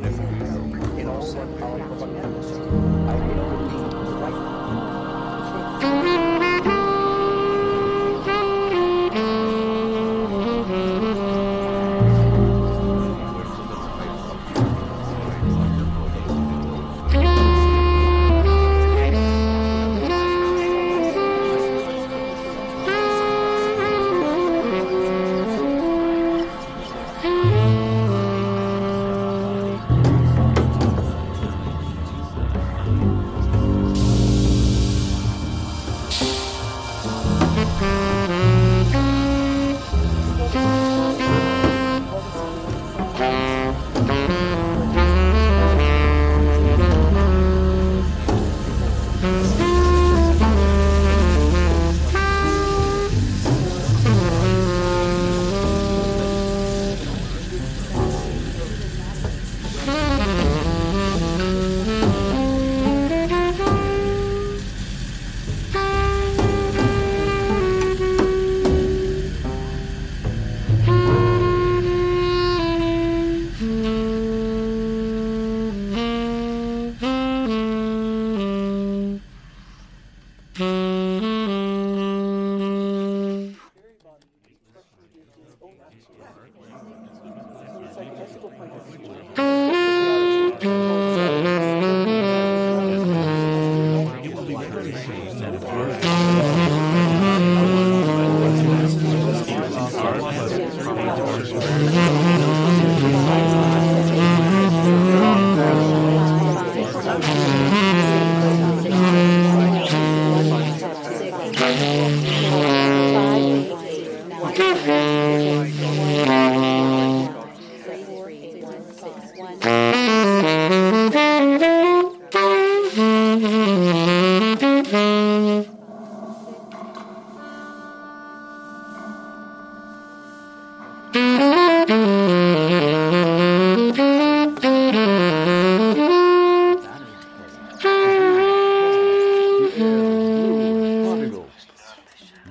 Thank you.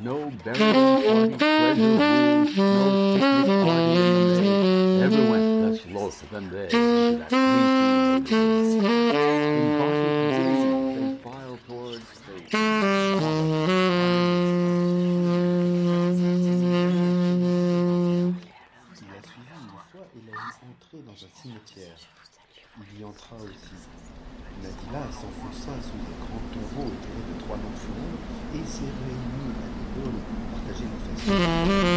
Il a suivi une fois et l'a vu entrer dans un cimetière. Il y entra aussi. Nadila s'enfonça sous des grands tombeaux éclairés de trois lampes funèbres et s'est réunie Bueno,